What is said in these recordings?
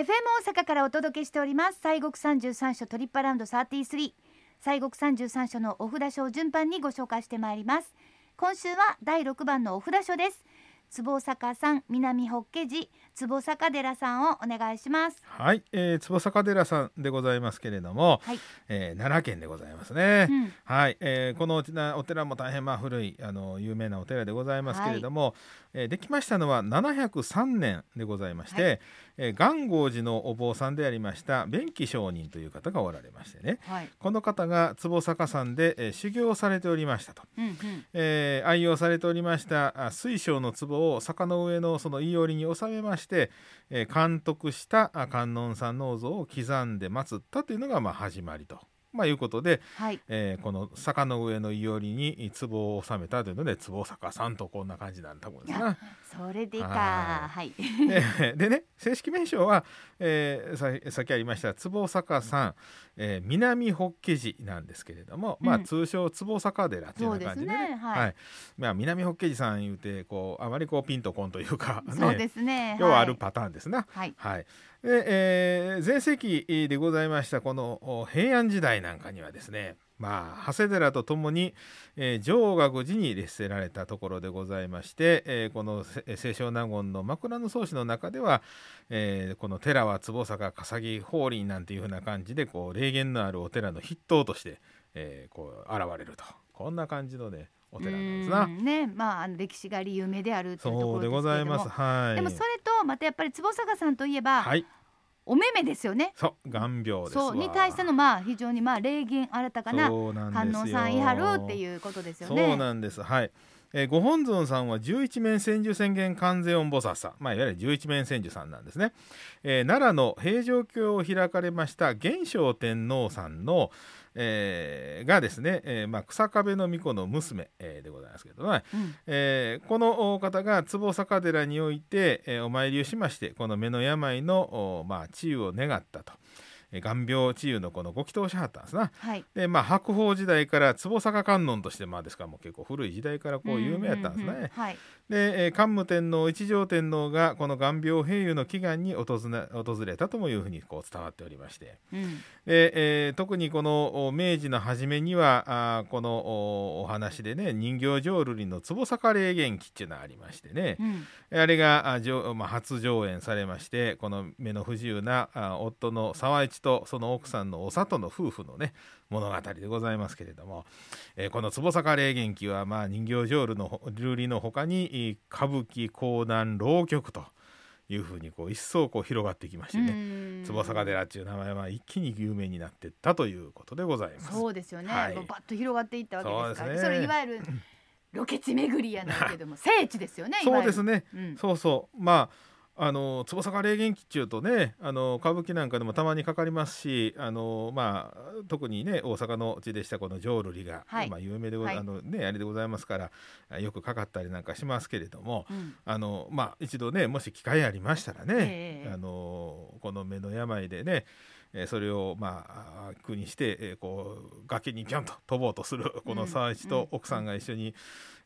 FM 大阪からお届けしております。西国三十三所トリップラウンド33西国三十三所のお札書を順番にご紹介してまいります。今週は第6番のお札書です。坪坂さん南ホッケ寺坪坂寺さんをお願いします。はい、えー、坪坂寺さんでございますけれども、はい。えー奈良県でございますね、うん。はい、えーこのお寺お寺も大変まあ古いあの有名なお寺でございますけれども、えーできましたのは703年でございまして、はえー元号寺のお坊さんでありました弁慶上人という方がおられましてね。はい。この方が坪坂山で、えー修行されておりましたと。うんうん。えー愛用されておりましたあ水晶の壺を坂の上のそのいおりに収めまして、えー監督した観音さんの像を刻んで祀ったというのがまあ始まりと、まあ、いうことで、はい。えーこの坂の上のいおりに壺を収めたというので壺坂さんとこんな感じなんだと思うんですな。それでか。ははい。え ーでね正式名称は、えーささっきありました坪坂山、えー南法華寺なんですけれども、まあうん通称坪坂寺っていうような感じでね。そうですね。はい。まあ、南法華寺さん言うてこうあまりこうピンとこんというか、ね、そうですね。要はあるパターンですな。はい。はいでえー前世紀でございましたこのお平安時代なんかにはですねまあ、長谷寺とともに、えー上岳寺に列せられたところでございまして、えーこのせ清少納言の枕草子の中では、えーこの寺は坪坂笠木法輪なんていうふうな感じでこう霊言のあるお寺の筆頭として、えーこう現れるとこんな感じのねお寺なんですなう。んねまああの歴史があり有名であるというところですけれどもございます。はい。でもそれとまたやっぱり坪坂さんといえば、はい。お目目ですよね。そう、眼病ですわ。そうに対してのまあ非常にまあ礼儀新たかな観音さんいはるっていうことですよね。そうなんです。はい。えーご本尊さんは十一面千手宣言観世音菩薩さん、まあ、いわゆる十一面千手さんなんですね、えー奈良の平城京を開かれました元正天皇さんの、えーがですね、えーまあ、草壁の巫女の娘、えーでございますけどね、うん。えーこのお方が坪坂寺において、えーお参りをしましてこの目の病の、おまあ、治癒を願ったと、えー眼病治癒のこのご祈祷しはったんですな。はい。でまあ白鳳時代から坪坂観音としてまあですからもう結構古い時代からこう有名やったんですね。うううはい。で、えー桓武天皇一条天皇がこの眼病平癒の祈願に訪れ訪れたともいうふうにこう伝わっておりましてうん。で、えー特にこのお明治の初めにはあーこのおお話でね人形浄瑠璃の坪坂霊元記っていうのがありましてね、うん。あれがあ上、まあ、初上演されましてこの目の不自由なあ夫の沢市とその奥さんのお里の夫婦のね物語でございますけれども、えーこの坪坂霊元記は、まあ、人形浄瑠璃の瑠璃の他にえー歌舞伎講談浪曲というふうにこう一層こう広がってきましてね、うん坪坂寺っていう名前は一気に有名になっていったということでございます。そうですよね。はいバッと広がっていったわけですから。そうですねれいわゆる ロケ地巡りやないけども聖地ですよね。そうです。ねうん。そうそうまああの坪坂霊元記っちゅうとねあの歌舞伎なんかでもたまにかかりますしあの、まあ、特にね大阪の地でしたこの浄瑠璃が、はい。まあ、有名でござ、はい。あのね、あれでございますからあよくかかったりなんかしますけれどもうん。あの、まあ、一度ねもし機会ありましたらね、ええ。あのこの目の病でねえーそれをまあ苦にして、えーこう崖にピョンと飛ぼうとするこの沢市と奥さんが一緒に、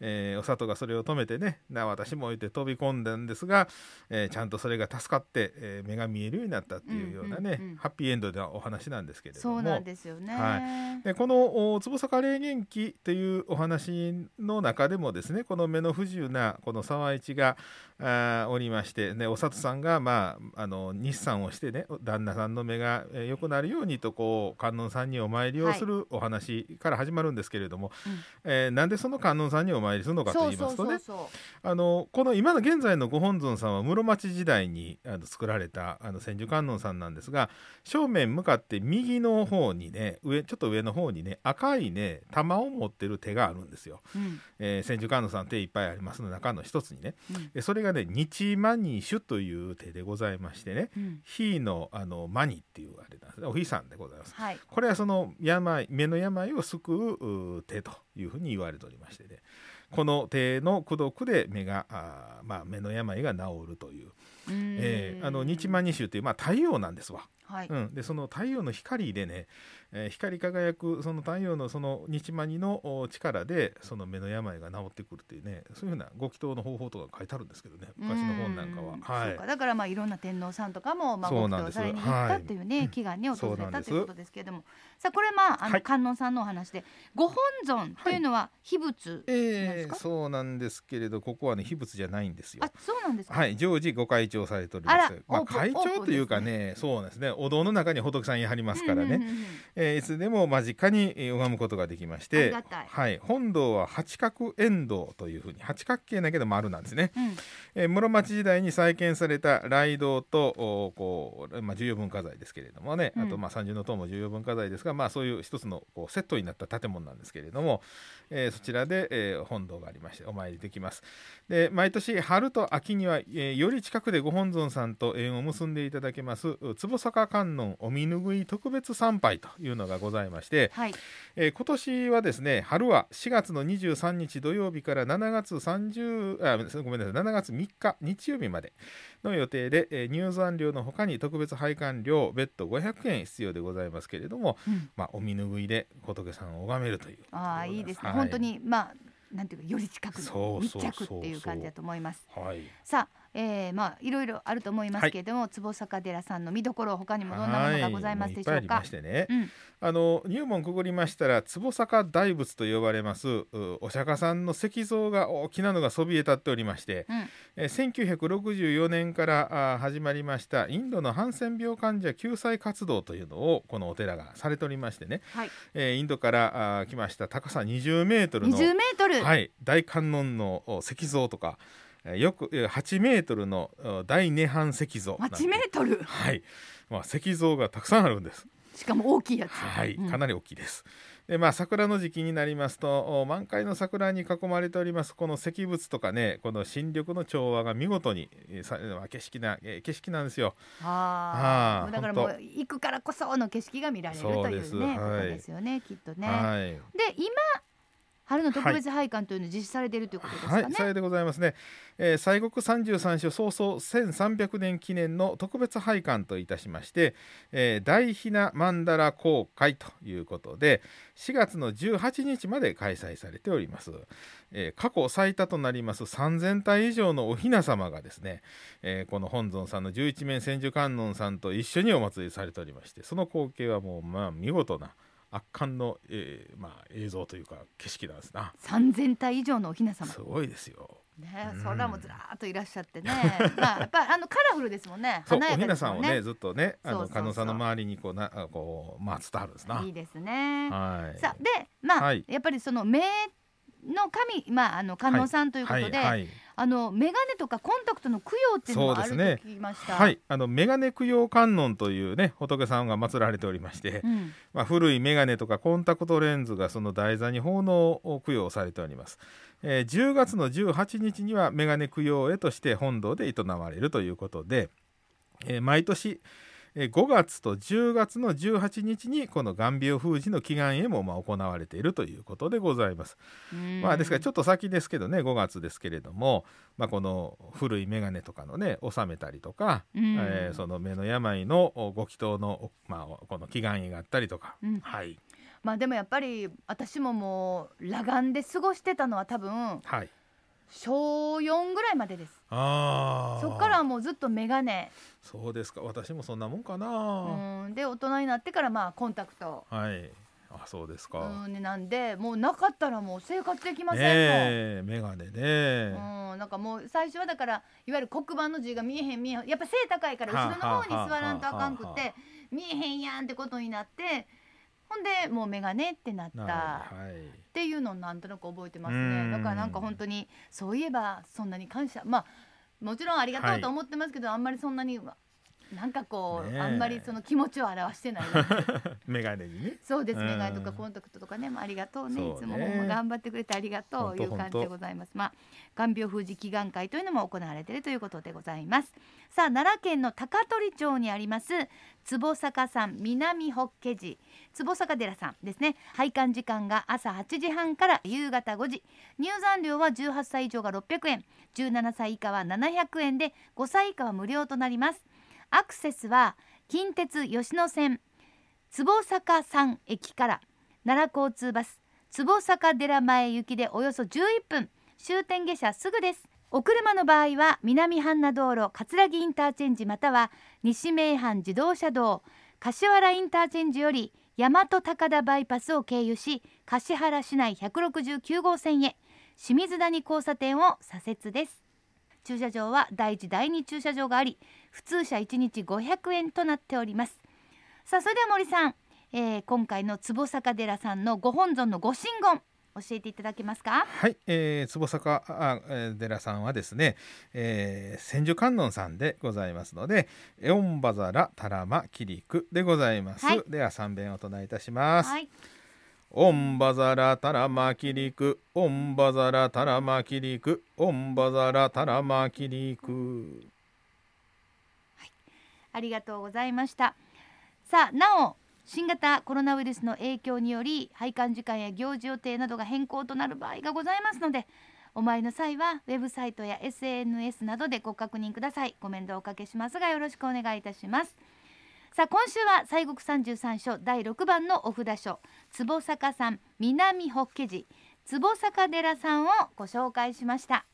えーお里がそれを止めてねな私も置いて飛び込んだんですが、えーちゃんとそれが助かって、えー目が見えるようになったっていうようなね、ハッピーエンドなお話なんですけれども。そうなんですよね。はでこのお坪坂霊元記というお話の中でもですねこの目の不自由なこの沢市があーおりまして、ね、お里さんが、まあ、あの日産をしてね旦那さんの目がえー良くなるようにとこう観音さんにお参りをするお話から始まるんですけれども、うんえーなんでその観音さんにお参りするのかと言いますとねあのこの今の現在のご本尊さんは室町時代にあの作られたあの千手観音さんなんですが正面向かって右の方にね上ちょっと上の方にね赤いね玉を持ってる手があるんですよ。そう。うん。えー千手観音さん手いっぱいありますの中の一つにねうんでそれがね日マニシュという手でございましてねうん。火のあのマニっていうあれなんですねお日さんでございます。はい。これはその病目の病を救うう手というふうに言われておりましてねこの手の功徳で目があー、まあ、目の病が治るという、えーあの日満日臭という、まあ、太陽なんですわ。はいうん、でその太陽の光でね、えー光り輝くその太陽のその日マニのお力でその目の病が治ってくるっていうねそういうふうなご祈祷の方法とか書いてあるんですけどね昔の本なんかは。うん。はい。そうか。だからまあいろんな天皇さんとかもまあご祈祷されに行ったっていうね、はい。祈願に訪れたということですけれども。さあこれまああのはい観音さんのお話でご本尊というのは秘仏、なんですか？えー、そうなんですけれどここはね秘仏じゃないんですよ。あ。そうなんですか、はい、常時ご会長されております。まあ、会長というかね、そうですね。お堂の中に仏さんやはりますからね。うんうんうんうんえーい。つでも間近にえー拝むことができましてはい、本堂は八角円堂というふうに八角形だけど丸なんですね。うん。えー室町時代に再建された雷堂とおこう、まあ、重要文化財ですけれどもね、うん。あとまあ三重塔も重要文化財ですが、まあ、そういう一つのこうセットになった建物なんですけれども、えーそちらで、えー本堂がありましてお参りできます。で毎年春と秋には、えーより近くでご本尊さんと縁を結んでいただけますう坪坂観音お見拭い特別参拝というのがございまして、はい。えー今年はですね春は4月の23日土曜日から7月30あごめんなさい7月3日日曜日までの予定で、えー入山料のほかに特別拝観料別途500円必要でございますけれども、うん。まあ、お見拭いで仏さんを拝めるというああいいですね、はい。本当にまあなんていうかより近く密うそうそう着っていう感じだと思います。はい。さあ、えー、まあいろいろあると思いますけれども、坪坂寺さんの見どころ他にもどんなものがございますでしょうか？はい。もうね、うん。あの入門くぐりましたら坪坂大仏と呼ばれますうお釈迦さんの石像が大きなのがそびえ立っておりまして、うん。えー1964年からあー始まりましたインドのハンセン病患者救済活動というのをこのお寺がされておりましてね、はい。えーインドからあー来ました高さ20メートルの20メートル、はい、大観音のお石像とか、えーよくえー8メートルのお大涅槃石像なんて。8メートル？はい、まあ、石像がたくさんあるんです。しかも大きいやつ。はい、うん。かなり大きいです。でまあ、桜の時期になりますとお満開の桜に囲まれておりますこの石仏とかねこの新緑の調和が見事にえーさまあ景色なえー景色なんですよ。ああだからもう行くからこその景色が見られるというそうです。ねはい。ことですよねきっとね。はい。で今春の特別拝観というのを実施されているということですかね。はい、さようでございますね。えー、西国三十三所創創1300年記念の特別拝観といたしまして、えー大ひな曼荼羅公開ということで4月の18日まで開催されております。えー過去最多となります3000体以上のお雛様がですね、えーこの本尊さんの十一面千手観音さんと一緒にお祭りされておりましてその光景はもうまあ見事な圧巻の、えーまあ、映像というか景色なんですな。三千体以上のお雛様すごいですよ。ねうんそらもずらーっといらっしゃってね。まあやっぱあのカラフルですもんね。そう、華やかおひなさんをね、。ずっとね、あの、そうそうそう観音さんの周りにこう、な、あこう、まあ、伝わるんですな。いいですね。はい。さあでまあ、はいやっぱりその目の神まああの観音さんということで、はい、はい。あの眼鏡とかコンタクトの供養っていうのがあるね聞きました。はい、あの、メガネ供養観音というね、仏さんが祀られておりまして。うん。まあ、古いメガネとかコンタクトレンズがその台座に奉納を供養されております。えー10月の18日にはメガネ供養へとして本堂で営まれるということで、えー毎年えー5月と10月の18日にこの眼病封じの祈願へもまあ行われているということでございます。まあですからちょっと先ですけどね5月ですけれども、まあ、この古い眼鏡とかのね収めたりとか、うん。えーその目の病のおご祈祷の、おまあ、この祈願絵があったりとか、うん。はい。まあでもやっぱり私ももう裸眼で過ごしてたのは多分はい小4ぐらいまでです。あそっからはもうずっと眼鏡、そうですか。私もそんなもんかな、うん、で大人になってからまあコンタクト、はい。あそうですか、うん、なんでもうなかったらもう生活できませんねえ。眼鏡ね、もん。うん、なんかもう最初はだからいわゆる黒板の字が見えへん見えへん。やっぱ背高いからはあ後ろの方にはあ座らんとあかんくて見えへんやんってことになってほんでもう眼鏡ってなった。っていうのをなんとなく覚えてますうん。ねだからなんか本当にそういえばそんなに感謝まあもちろんありがとうと思ってますけど、あんまりそんなになんかこう、ねえ。あんまりその気持ちを表してない。な眼鏡にね。そうです。うん。メガネとかコンタクトとかね、まあ、ありがとうね。ね。いつも頑張ってくれてありがとういう感じでございます。まあ眼病封じ祈願会というのも行われているということでございます。さあ奈良県の高取町にあります坪坂山南法華寺。坪坂寺さんですね。拝観時間が朝8時半から夕方5時。入山料は18歳以上が600円。17歳以下は700円で5歳以下は無料となりますアクセスは近鉄吉野線坪坂山駅から奈良交通バス坪坂寺前行きでおよそ11分終点下車すぐです。お車の場合は南半名道路葛城インターチェンジまたは西名阪自動車道柏原インターチェンジより大和高田バイパスを経由し橿原市内169号線へ清水谷交差点を左折です。駐車場は第一第二駐車場があり普通車1日500円となっております。さあそれでは森さん、えー、今回の坪坂寺さんのご本尊のご神言教えていただけますか？はい、えー、坪坂あ、えー、寺さんはですね、えー、千手観音さんでございますのでエオンバザラタラマキリクでございます、はい、では三遍お唱えいたします、はい。オンバザラタラマキリクオンバザラタラマキリクオンバザラタラマキリク、はい、ありがとうございました。さあなお新型コロナウイルスの影響により拝観時間や行事予定などが変更となる場合がございますのでお参りの際はウェブサイトや SNS などでご確認ください。ご面倒おかけしますがよろしくお願いいたします。さあ今週は西国三十三所第6番のお札所坪坂さん南法華寺坪坂寺さんをご紹介しました。